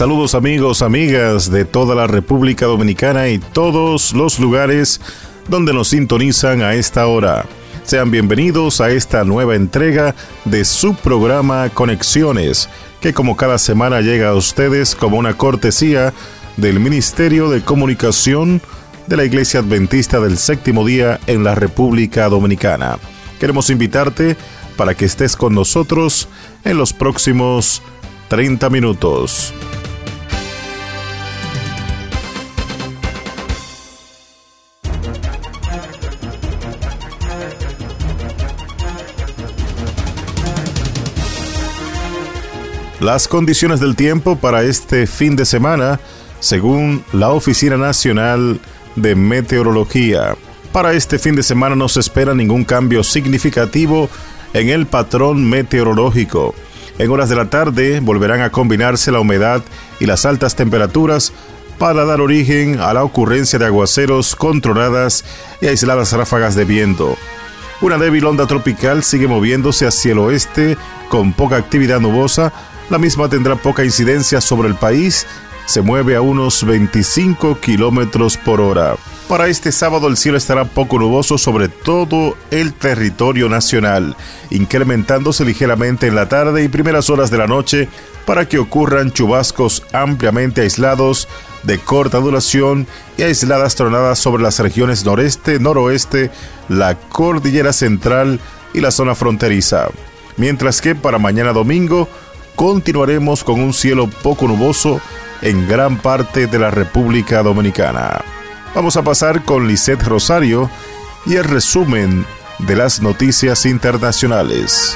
Saludos amigos, amigas de toda la República Dominicana y todos los lugares donde nos sintonizan a esta hora. Sean bienvenidos a esta nueva entrega de su programa Conexiones, que como cada semana llega a ustedes como una cortesía del Ministerio de Comunicación de la Iglesia Adventista del Séptimo Día en la República Dominicana. Queremos invitarte para que estés con nosotros en los próximos 30 minutos. Las condiciones del tiempo para este fin de semana, según la Oficina Nacional de Meteorología. Para este fin de semana no se espera ningún cambio significativo en el patrón meteorológico. En horas de la tarde volverán a combinarse la humedad y las altas temperaturas para dar origen a la ocurrencia de aguaceros controladas y aisladas ráfagas de viento. Una débil onda tropical sigue moviéndose hacia el oeste con poca actividad nubosa la misma tendrá poca incidencia sobre el país, se mueve a unos 25 kilómetros por hora. Para este sábado el cielo estará poco nuboso sobre todo el territorio nacional, incrementándose ligeramente en la tarde y primeras horas de la noche para que ocurran chubascos ampliamente aislados de corta duración y aisladas tronadas sobre las regiones noreste, noroeste, la cordillera central y la zona fronteriza. Mientras que para mañana domingo continuaremos con un cielo poco nuboso en gran parte de la República Dominicana. Vamos a pasar con Lisette Rosario y el resumen de las noticias internacionales.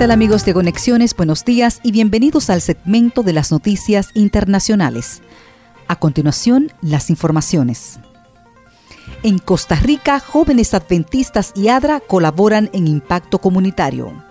Tal amigos de Conexiones? Buenos días y bienvenidos al segmento de las noticias internacionales. A continuación, las informaciones. En Costa Rica, jóvenes adventistas y ADRA colaboran en impacto comunitario.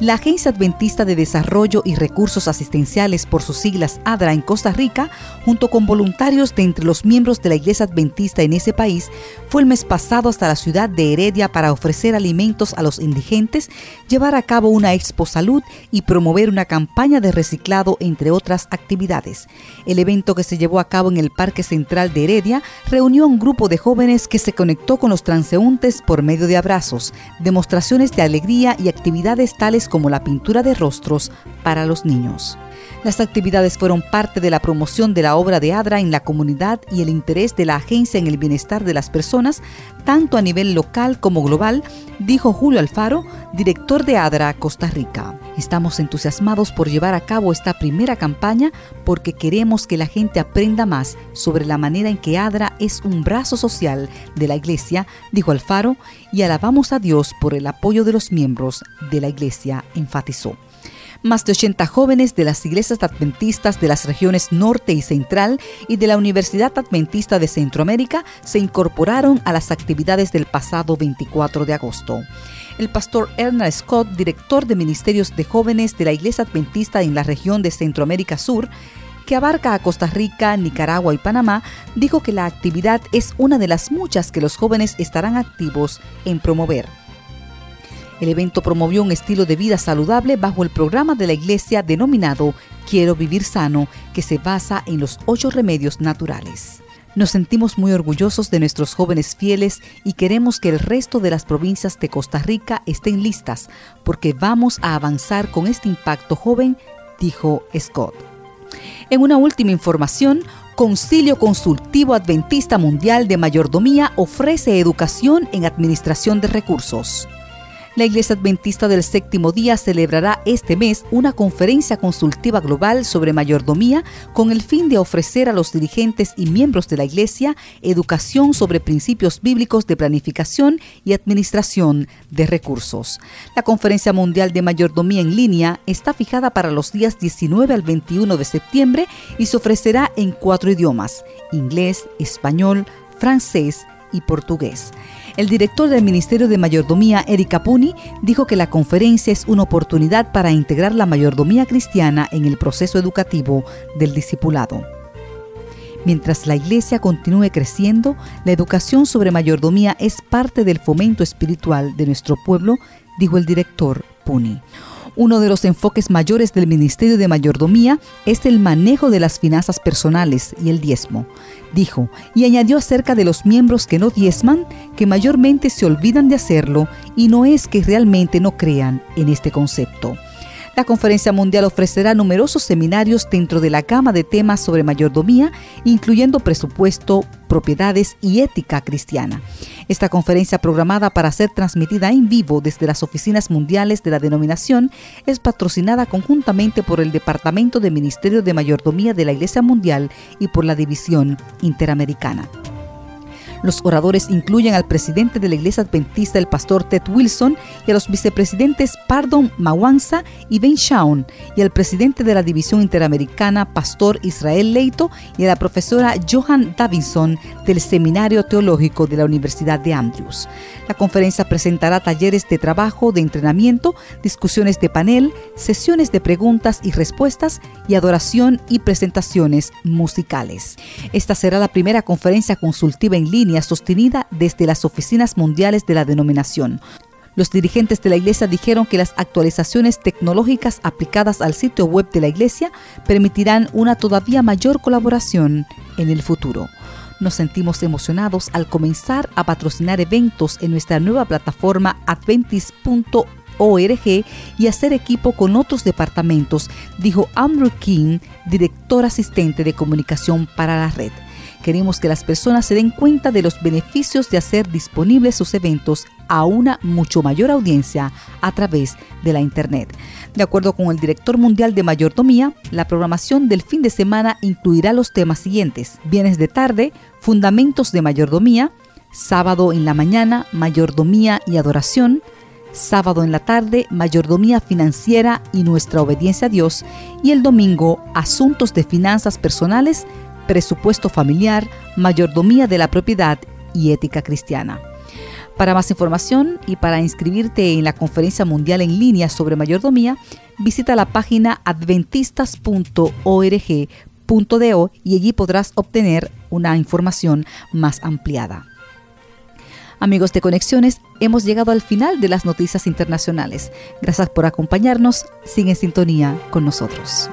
La Agencia Adventista de Desarrollo y Recursos Asistenciales, por sus siglas ADRA en Costa Rica, junto con voluntarios de entre los miembros de la Iglesia Adventista en ese país, fue el mes pasado hasta la ciudad de Heredia para ofrecer alimentos a los indigentes, llevar a cabo una expo salud y promover una campaña de reciclado, entre otras actividades. El evento que se llevó a cabo en el Parque Central de Heredia reunió a un grupo de jóvenes que se conectó con los transeúntes por medio de abrazos, demostraciones de alegría y actividades tales como la pintura de rostros para los niños. Las actividades fueron parte de la promoción de la obra de ADRA en la comunidad y el interés de la agencia en el bienestar de las personas, tanto a nivel local como global, dijo Julio Alfaro, director de ADRA Costa Rica. Estamos entusiasmados por llevar a cabo esta primera campaña porque queremos que la gente aprenda más sobre la manera en que ADRA es un brazo social de la Iglesia, dijo Alfaro, y alabamos a Dios por el apoyo de los miembros de la Iglesia, enfatizó. Más de 80 jóvenes de las iglesias adventistas de las regiones norte y central y de la Universidad Adventista de Centroamérica se incorporaron a las actividades del pasado 24 de agosto. El pastor Ernest Scott, director de Ministerios de Jóvenes de la Iglesia Adventista en la región de Centroamérica Sur, que abarca a Costa Rica, Nicaragua y Panamá, dijo que la actividad es una de las muchas que los jóvenes estarán activos en promover. El evento promovió un estilo de vida saludable bajo el programa de la iglesia denominado Quiero vivir sano, que se basa en los ocho remedios naturales. Nos sentimos muy orgullosos de nuestros jóvenes fieles y queremos que el resto de las provincias de Costa Rica estén listas porque vamos a avanzar con este impacto joven, dijo Scott. En una última información, Concilio Consultivo Adventista Mundial de Mayordomía ofrece educación en administración de recursos. La Iglesia Adventista del Séptimo Día celebrará este mes una conferencia consultiva global sobre mayordomía con el fin de ofrecer a los dirigentes y miembros de la Iglesia educación sobre principios bíblicos de planificación y administración de recursos. La Conferencia Mundial de Mayordomía en línea está fijada para los días 19 al 21 de septiembre y se ofrecerá en cuatro idiomas, inglés, español, francés y portugués. El director del Ministerio de Mayordomía, Erika Puni, dijo que la conferencia es una oportunidad para integrar la mayordomía cristiana en el proceso educativo del discipulado. Mientras la Iglesia continúe creciendo, la educación sobre mayordomía es parte del fomento espiritual de nuestro pueblo, dijo el director Puni. Uno de los enfoques mayores del Ministerio de Mayordomía es el manejo de las finanzas personales y el diezmo, dijo, y añadió acerca de los miembros que no diezman, que mayormente se olvidan de hacerlo y no es que realmente no crean en este concepto. La conferencia mundial ofrecerá numerosos seminarios dentro de la gama de temas sobre mayordomía, incluyendo presupuesto, propiedades y ética cristiana. Esta conferencia programada para ser transmitida en vivo desde las oficinas mundiales de la denominación es patrocinada conjuntamente por el Departamento de Ministerio de Mayordomía de la Iglesia Mundial y por la División Interamericana. Los oradores incluyen al presidente de la Iglesia Adventista, el pastor Ted Wilson, y a los vicepresidentes Pardon Mawanza y Ben Shaun, y al presidente de la División Interamericana, pastor Israel Leito, y a la profesora Johan Davidson del Seminario Teológico de la Universidad de Andrews. La conferencia presentará talleres de trabajo, de entrenamiento, discusiones de panel, sesiones de preguntas y respuestas y adoración y presentaciones musicales. Esta será la primera conferencia consultiva en línea sostenida desde las oficinas mundiales de la denominación. Los dirigentes de la iglesia dijeron que las actualizaciones tecnológicas aplicadas al sitio web de la iglesia permitirán una todavía mayor colaboración en el futuro. Nos sentimos emocionados al comenzar a patrocinar eventos en nuestra nueva plataforma adventis.org y hacer equipo con otros departamentos, dijo Andrew King, director asistente de comunicación para la red. Queremos que las personas se den cuenta de los beneficios de hacer disponibles sus eventos a una mucho mayor audiencia a través de la Internet. De acuerdo con el director mundial de mayordomía, la programación del fin de semana incluirá los temas siguientes. Bienes de tarde, fundamentos de mayordomía, sábado en la mañana, mayordomía y adoración, sábado en la tarde, mayordomía financiera y nuestra obediencia a Dios, y el domingo, asuntos de finanzas personales, presupuesto familiar, mayordomía de la propiedad y ética cristiana. Para más información y para inscribirte en la conferencia mundial en línea sobre mayordomía, visita la página adventistas.org.do y allí podrás obtener una información más ampliada. Amigos de Conexiones, hemos llegado al final de las noticias internacionales. Gracias por acompañarnos. Sigue en sintonía con nosotros.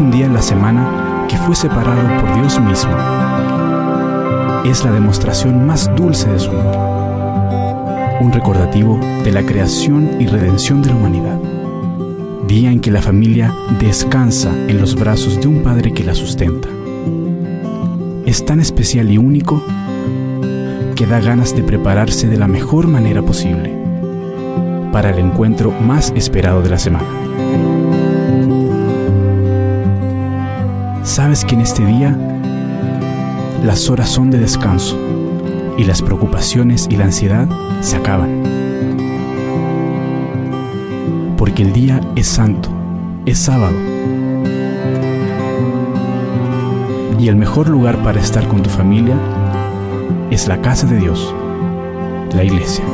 Un día en la semana que fue separado por Dios mismo. Es la demostración más dulce de su amor. Un recordativo de la creación y redención de la humanidad. Día en que la familia descansa en los brazos de un Padre que la sustenta. Es tan especial y único que da ganas de prepararse de la mejor manera posible para el encuentro más esperado de la semana. Sabes que en este día las horas son de descanso y las preocupaciones y la ansiedad se acaban. Porque el día es santo, es sábado. Y el mejor lugar para estar con tu familia es la casa de Dios, la iglesia.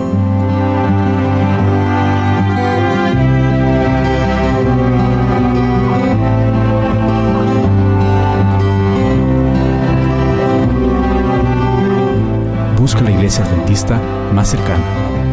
Iglesia adventista más cercana.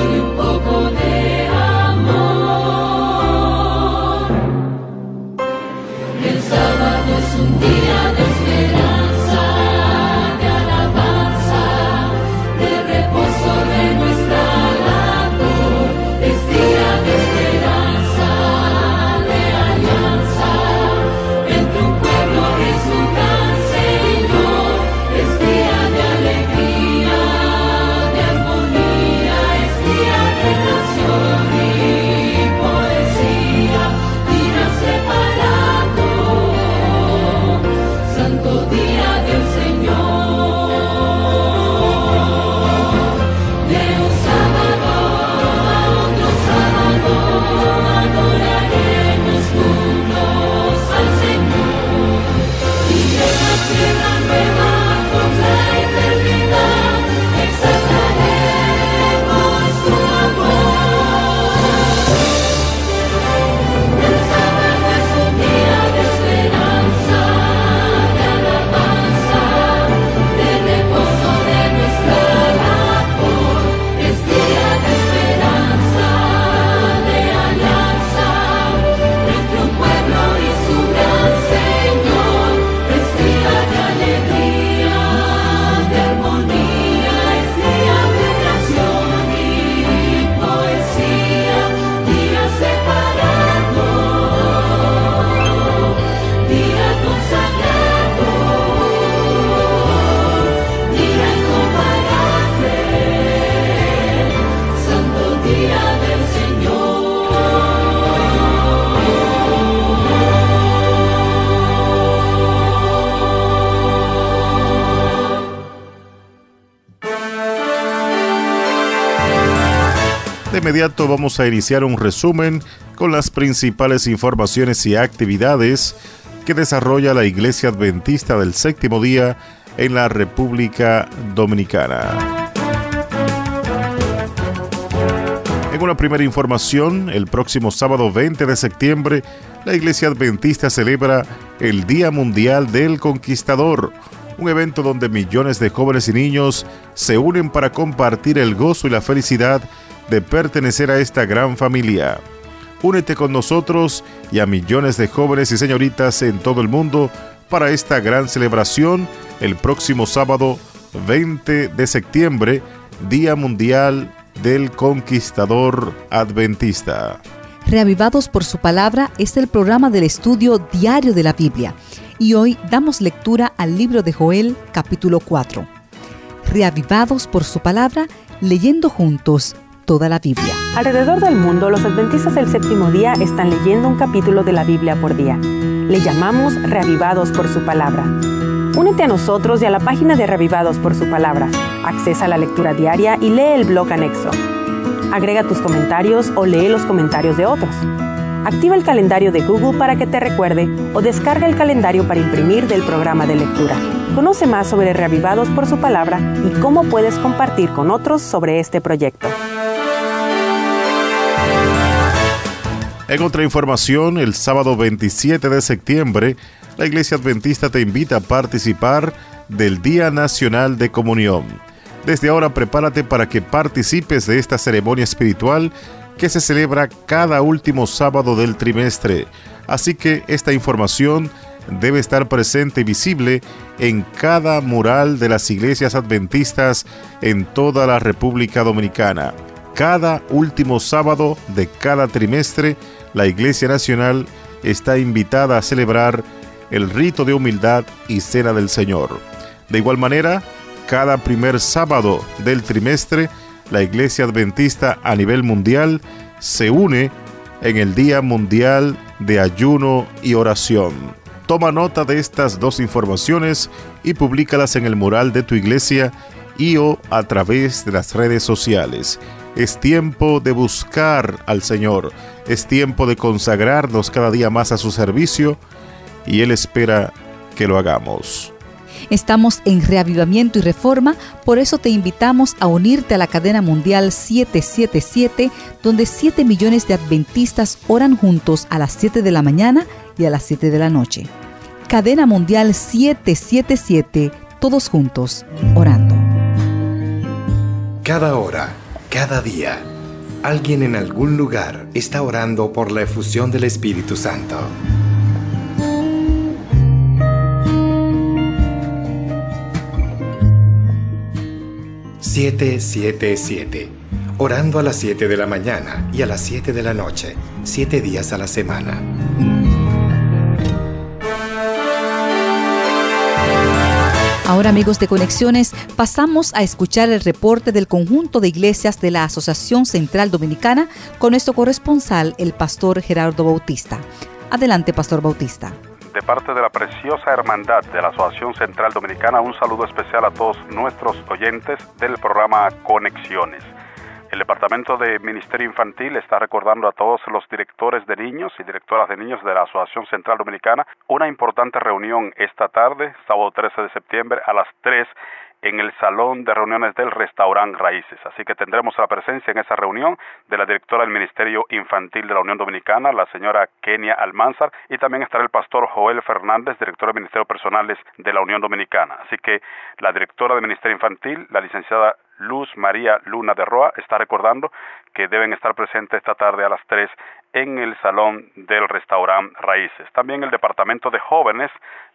Olha o inmediato vamos a iniciar un resumen con las principales informaciones y actividades que desarrolla la Iglesia Adventista del Séptimo Día en la República Dominicana. En una primera información, el próximo sábado 20 de septiembre, la Iglesia Adventista celebra el Día Mundial del Conquistador, un evento donde millones de jóvenes y niños se unen para compartir el gozo y la felicidad de pertenecer a esta gran familia. Únete con nosotros y a millones de jóvenes y señoritas en todo el mundo para esta gran celebración el próximo sábado 20 de septiembre, Día Mundial del Conquistador Adventista. Reavivados por su palabra es el programa del estudio diario de la Biblia y hoy damos lectura al libro de Joel capítulo 4. Reavivados por su palabra, leyendo juntos toda la Biblia. Alrededor del mundo, los adventistas del séptimo día están leyendo un capítulo de la Biblia por día. Le llamamos Reavivados por su palabra. Únete a nosotros y a la página de Reavivados por su palabra. Accesa la lectura diaria y lee el blog anexo. Agrega tus comentarios o lee los comentarios de otros. Activa el calendario de Google para que te recuerde o descarga el calendario para imprimir del programa de lectura. Conoce más sobre Reavivados por su palabra y cómo puedes compartir con otros sobre este proyecto. En otra información, el sábado 27 de septiembre, la Iglesia Adventista te invita a participar del Día Nacional de Comunión. Desde ahora prepárate para que participes de esta ceremonia espiritual que se celebra cada último sábado del trimestre. Así que esta información debe estar presente y visible en cada mural de las iglesias adventistas en toda la República Dominicana. Cada último sábado de cada trimestre la Iglesia Nacional está invitada a celebrar el rito de humildad y cena del Señor. De igual manera, cada primer sábado del trimestre, la Iglesia Adventista a nivel mundial se une en el Día Mundial de Ayuno y Oración. Toma nota de estas dos informaciones y públicalas en el mural de tu iglesia y o a través de las redes sociales. Es tiempo de buscar al Señor. Es tiempo de consagrarnos cada día más a su servicio y Él espera que lo hagamos. Estamos en reavivamiento y reforma, por eso te invitamos a unirte a la cadena mundial 777, donde 7 millones de adventistas oran juntos a las 7 de la mañana y a las 7 de la noche. Cadena mundial 777, todos juntos, orando. Cada hora, cada día, alguien en algún lugar está orando por la efusión del Espíritu Santo. 777. Orando a las 7 de la mañana y a las 7 de la noche, 7 días a la semana. Ahora amigos de Conexiones, pasamos a escuchar el reporte del conjunto de iglesias de la Asociación Central Dominicana con nuestro corresponsal, el pastor Gerardo Bautista. Adelante, pastor Bautista de parte de la preciosa hermandad de la Asociación Central Dominicana, un saludo especial a todos nuestros oyentes del programa Conexiones. El Departamento de Ministerio Infantil está recordando a todos los directores de niños y directoras de niños de la Asociación Central Dominicana. Una importante reunión esta tarde, sábado 13 de septiembre, a las 3 en el salón de reuniones del restaurante Raíces. Así que tendremos la presencia en esa reunión de la directora del Ministerio Infantil de la Unión Dominicana, la señora Kenia Almanzar, y también estará el pastor Joel Fernández, director del Ministerio Personales de la Unión Dominicana. Así que la directora del Ministerio Infantil, la licenciada Luz María Luna de Roa está recordando que deben estar presentes esta tarde a las 3 en el salón del restaurante Raíces. También el Departamento de Jóvenes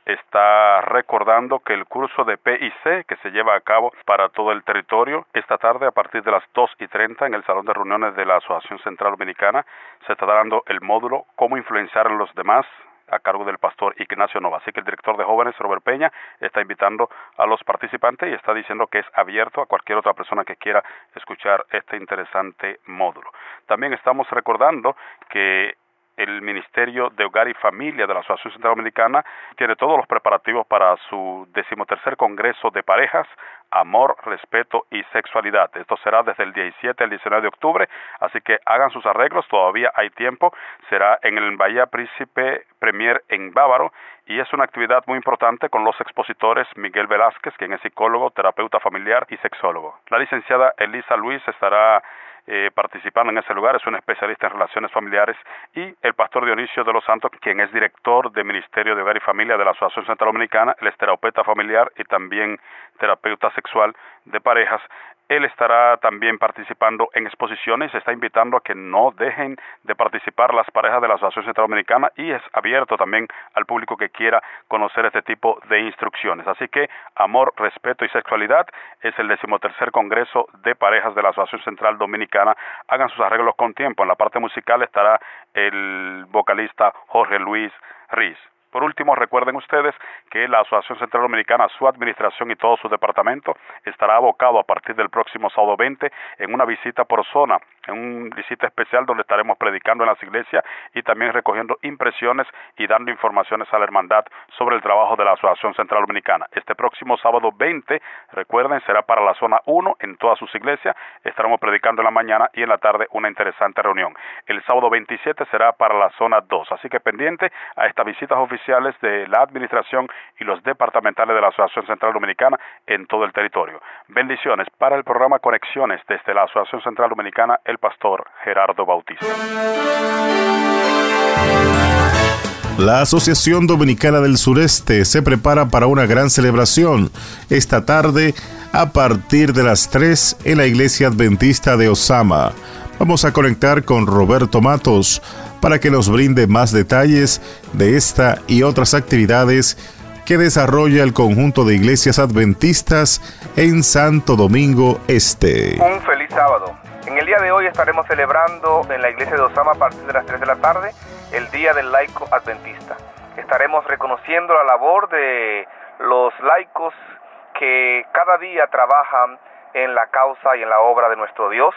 está recordando que el curso de PIC que se lleva a cabo para todo el territorio esta tarde a partir de las 2 y 30 en el Salón de Reuniones de la Asociación Central Dominicana se está dando el módulo Cómo influenciar a los demás a cargo del pastor Ignacio Nova. Así que el director de jóvenes, Robert Peña, está invitando a los participantes y está diciendo que es abierto a cualquier otra persona que quiera escuchar este interesante módulo. También estamos recordando que el Ministerio de Hogar y Familia de la Asociación Central tiene todos los preparativos para su decimotercer Congreso de Parejas, Amor, Respeto y Sexualidad. Esto será desde el 17 al 19 de octubre, así que hagan sus arreglos, todavía hay tiempo. Será en el Bahía Príncipe Premier en Bávaro y es una actividad muy importante con los expositores Miguel Velázquez, quien es psicólogo, terapeuta familiar y sexólogo. La licenciada Elisa Luis estará eh, participando en ese lugar, es un especialista en relaciones familiares, y el pastor Dionisio de los Santos, quien es director del Ministerio de Hogar y Familia de la Asociación Central Dominicana, él es terapeuta familiar y también terapeuta sexual de parejas. Él estará también participando en exposiciones, está invitando a que no dejen de participar las parejas de la Asociación Central Dominicana y es abierto también al público que quiera conocer este tipo de instrucciones. Así que Amor, Respeto y Sexualidad es el decimotercer Congreso de Parejas de la Asociación Central Dominicana. Hagan sus arreglos con tiempo. En la parte musical estará el vocalista Jorge Luis Riz. Por último, recuerden ustedes que la Asociación Central Dominicana, su administración y todo su departamento estará abocado a partir del próximo sábado 20 en una visita por zona, en una visita especial donde estaremos predicando en las iglesias y también recogiendo impresiones y dando informaciones a la hermandad sobre el trabajo de la Asociación Central Dominicana. Este próximo sábado 20, recuerden, será para la zona 1 en todas sus iglesias. Estaremos predicando en la mañana y en la tarde una interesante reunión. El sábado 27 será para la zona 2, así que pendiente a estas visitas oficiales de la Administración y los departamentales de la Asociación Central Dominicana en todo el territorio. Bendiciones para el programa Conexiones desde la Asociación Central Dominicana, el pastor Gerardo Bautista. La Asociación Dominicana del Sureste se prepara para una gran celebración esta tarde a partir de las 3 en la Iglesia Adventista de Osama. Vamos a conectar con Roberto Matos para que nos brinde más detalles de esta y otras actividades que desarrolla el conjunto de iglesias adventistas en Santo Domingo Este. Un feliz sábado. En el día de hoy estaremos celebrando en la iglesia de Osama a partir de las 3 de la tarde el Día del Laico Adventista. Estaremos reconociendo la labor de los laicos que cada día trabajan en la causa y en la obra de nuestro Dios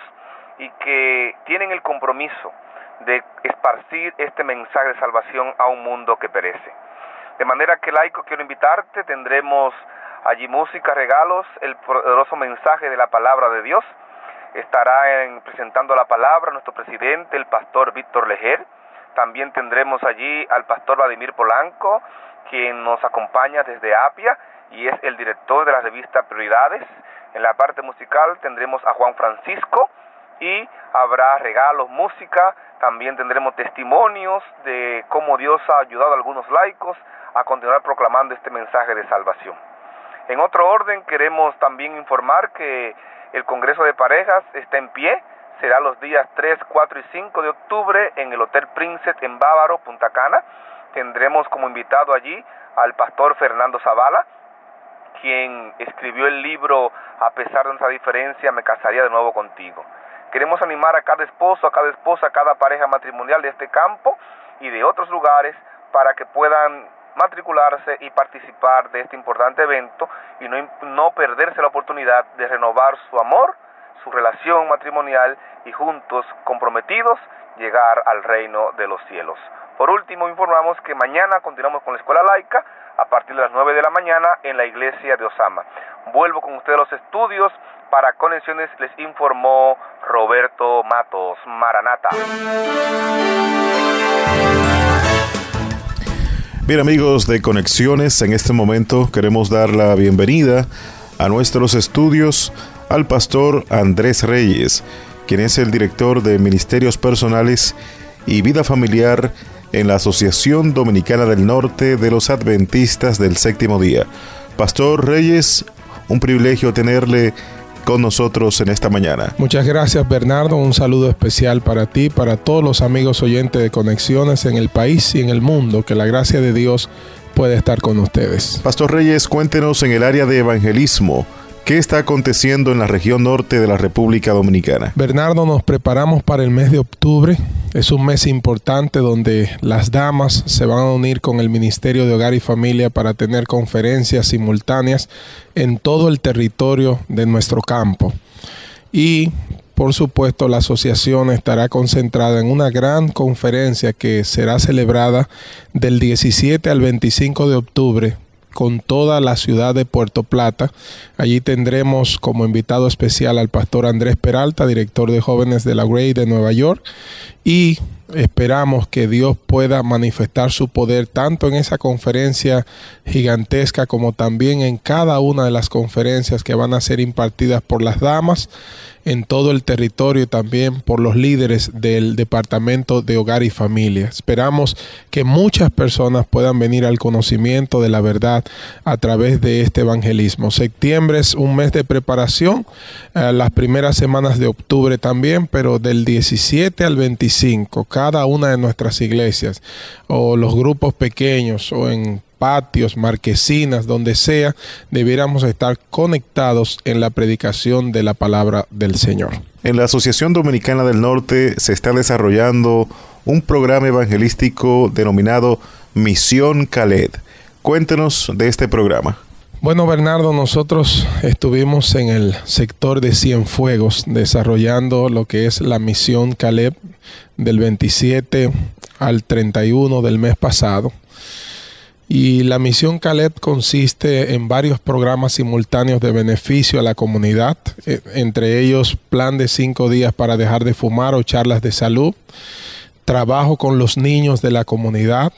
y que tienen el compromiso de esparcir este mensaje de salvación a un mundo que perece. De manera que laico quiero invitarte, tendremos allí música, regalos, el poderoso mensaje de la palabra de Dios. estará en, presentando la palabra nuestro presidente, el pastor Víctor Lejer. También tendremos allí al pastor Vladimir Polanco, quien nos acompaña desde Apia y es el director de la revista Prioridades. En la parte musical tendremos a Juan Francisco y habrá regalos, música, también tendremos testimonios de cómo Dios ha ayudado a algunos laicos a continuar proclamando este mensaje de salvación. En otro orden, queremos también informar que el Congreso de Parejas está en pie, será los días 3, 4 y 5 de octubre en el Hotel Princess en Bávaro, Punta Cana. Tendremos como invitado allí al pastor Fernando Zavala, quien escribió el libro A pesar de nuestra diferencia, me casaría de nuevo contigo. Queremos animar a cada esposo, a cada esposa, a cada pareja matrimonial de este campo y de otros lugares para que puedan matricularse y participar de este importante evento y no, no perderse la oportunidad de renovar su amor, su relación matrimonial y juntos comprometidos llegar al reino de los cielos. Por último, informamos que mañana continuamos con la escuela laica a partir de las 9 de la mañana en la iglesia de Osama. Vuelvo con ustedes a los estudios. Para Conexiones les informó Roberto Matos Maranata. Bien amigos de Conexiones, en este momento queremos dar la bienvenida a nuestros estudios al pastor Andrés Reyes, quien es el director de Ministerios Personales y Vida Familiar en la Asociación Dominicana del Norte de los Adventistas del Séptimo Día. Pastor Reyes, un privilegio tenerle con nosotros en esta mañana. Muchas gracias Bernardo, un saludo especial para ti, para todos los amigos oyentes de Conexiones en el país y en el mundo, que la gracia de Dios puede estar con ustedes. Pastor Reyes, cuéntenos en el área de evangelismo, ¿Qué está aconteciendo en la región norte de la República Dominicana? Bernardo, nos preparamos para el mes de octubre. Es un mes importante donde las damas se van a unir con el Ministerio de Hogar y Familia para tener conferencias simultáneas en todo el territorio de nuestro campo. Y por supuesto, la asociación estará concentrada en una gran conferencia que será celebrada del 17 al 25 de octubre con toda la ciudad de Puerto Plata. Allí tendremos como invitado especial al pastor Andrés Peralta, director de jóvenes de la Grey de Nueva York, y esperamos que Dios pueda manifestar su poder tanto en esa conferencia gigantesca como también en cada una de las conferencias que van a ser impartidas por las damas en todo el territorio y también por los líderes del Departamento de Hogar y Familia. Esperamos que muchas personas puedan venir al conocimiento de la verdad a través de este evangelismo. Septiembre es un mes de preparación, eh, las primeras semanas de octubre también, pero del 17 al 25, cada una de nuestras iglesias o los grupos pequeños o en patios, marquesinas, donde sea, debiéramos estar conectados en la predicación de la palabra del Señor. En la Asociación Dominicana del Norte se está desarrollando un programa evangelístico denominado Misión Caled. Cuéntenos de este programa. Bueno, Bernardo, nosotros estuvimos en el sector de Cienfuegos desarrollando lo que es la misión Caleb del 27 al 31 del mes pasado. Y la misión Caleb consiste en varios programas simultáneos de beneficio a la comunidad, eh, entre ellos plan de cinco días para dejar de fumar o charlas de salud, trabajo con los niños de la comunidad,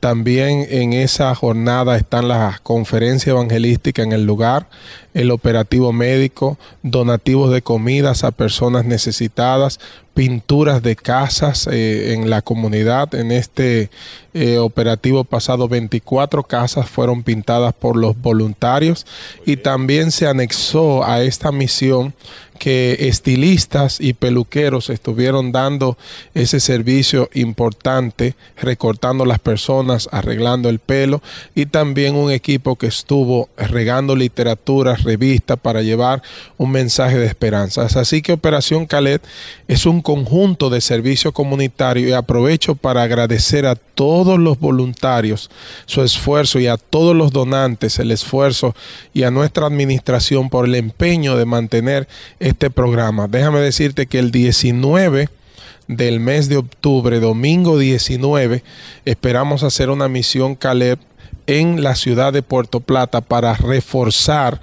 también en esa jornada están las conferencias evangelísticas en el lugar, el operativo médico, donativos de comidas a personas necesitadas, pinturas de casas eh, en la comunidad. En este eh, operativo pasado 24 casas fueron pintadas por los voluntarios. Y también se anexó a esta misión que estilistas y peluqueros estuvieron dando ese servicio importante, recortando las personas, arreglando el pelo. Y también un equipo que estuvo regando literatura, revista para llevar un mensaje de esperanza. Así que Operación Calet es un conjunto de servicio comunitario y aprovecho para agradecer a todos los voluntarios su esfuerzo y a todos los donantes el esfuerzo y a nuestra administración por el empeño de mantener este programa. Déjame decirte que el 19 del mes de octubre, domingo 19, esperamos hacer una misión Caleb en la ciudad de Puerto Plata para reforzar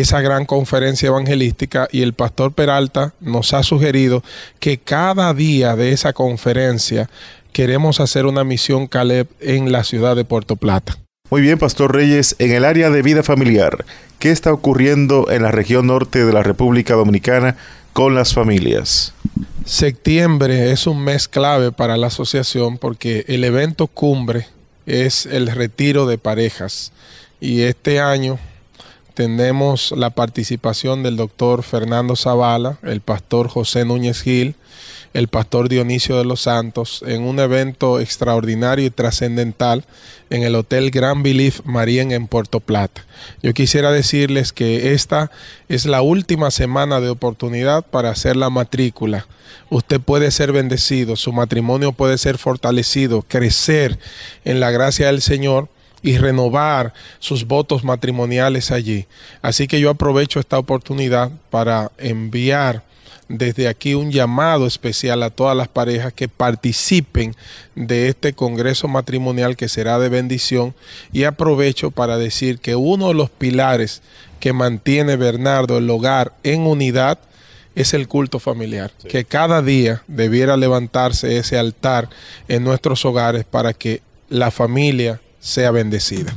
esa gran conferencia evangelística y el pastor Peralta nos ha sugerido que cada día de esa conferencia queremos hacer una misión Caleb en la ciudad de Puerto Plata. Muy bien, Pastor Reyes, en el área de vida familiar, ¿qué está ocurriendo en la región norte de la República Dominicana con las familias? Septiembre es un mes clave para la asociación porque el evento cumbre es el retiro de parejas y este año tenemos la participación del doctor Fernando Zavala, el pastor José Núñez Gil, el pastor Dionisio de los Santos en un evento extraordinario y trascendental en el Hotel Grand Belief Marien en Puerto Plata. Yo quisiera decirles que esta es la última semana de oportunidad para hacer la matrícula. Usted puede ser bendecido, su matrimonio puede ser fortalecido, crecer en la gracia del Señor y renovar sus votos matrimoniales allí. Así que yo aprovecho esta oportunidad para enviar desde aquí un llamado especial a todas las parejas que participen de este Congreso Matrimonial que será de bendición y aprovecho para decir que uno de los pilares que mantiene Bernardo el hogar en unidad es el culto familiar, que cada día debiera levantarse ese altar en nuestros hogares para que la familia sea bendecida.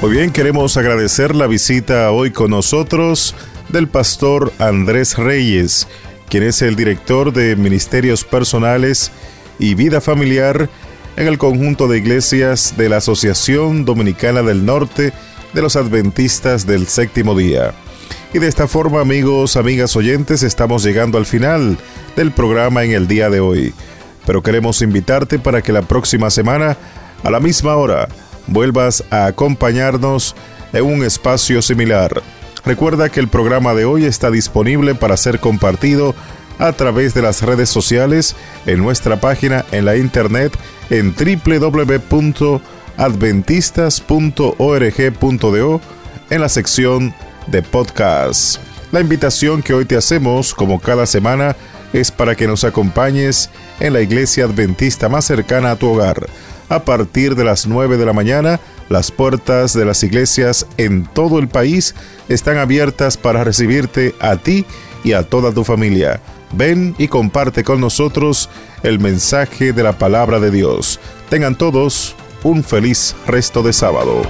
Muy bien, queremos agradecer la visita hoy con nosotros del pastor Andrés Reyes, quien es el director de Ministerios Personales y Vida Familiar en el conjunto de iglesias de la Asociación Dominicana del Norte de los Adventistas del Séptimo Día. Y de esta forma, amigos, amigas oyentes, estamos llegando al final del programa en el día de hoy. Pero queremos invitarte para que la próxima semana, a la misma hora, vuelvas a acompañarnos en un espacio similar. Recuerda que el programa de hoy está disponible para ser compartido a través de las redes sociales en nuestra página en la internet en www.adventistas.org.do en la sección de podcast. La invitación que hoy te hacemos, como cada semana, es para que nos acompañes en la iglesia adventista más cercana a tu hogar a partir de las 9 de la mañana. Las puertas de las iglesias en todo el país están abiertas para recibirte a ti y a toda tu familia. Ven y comparte con nosotros el mensaje de la palabra de Dios. Tengan todos un feliz resto de sábado.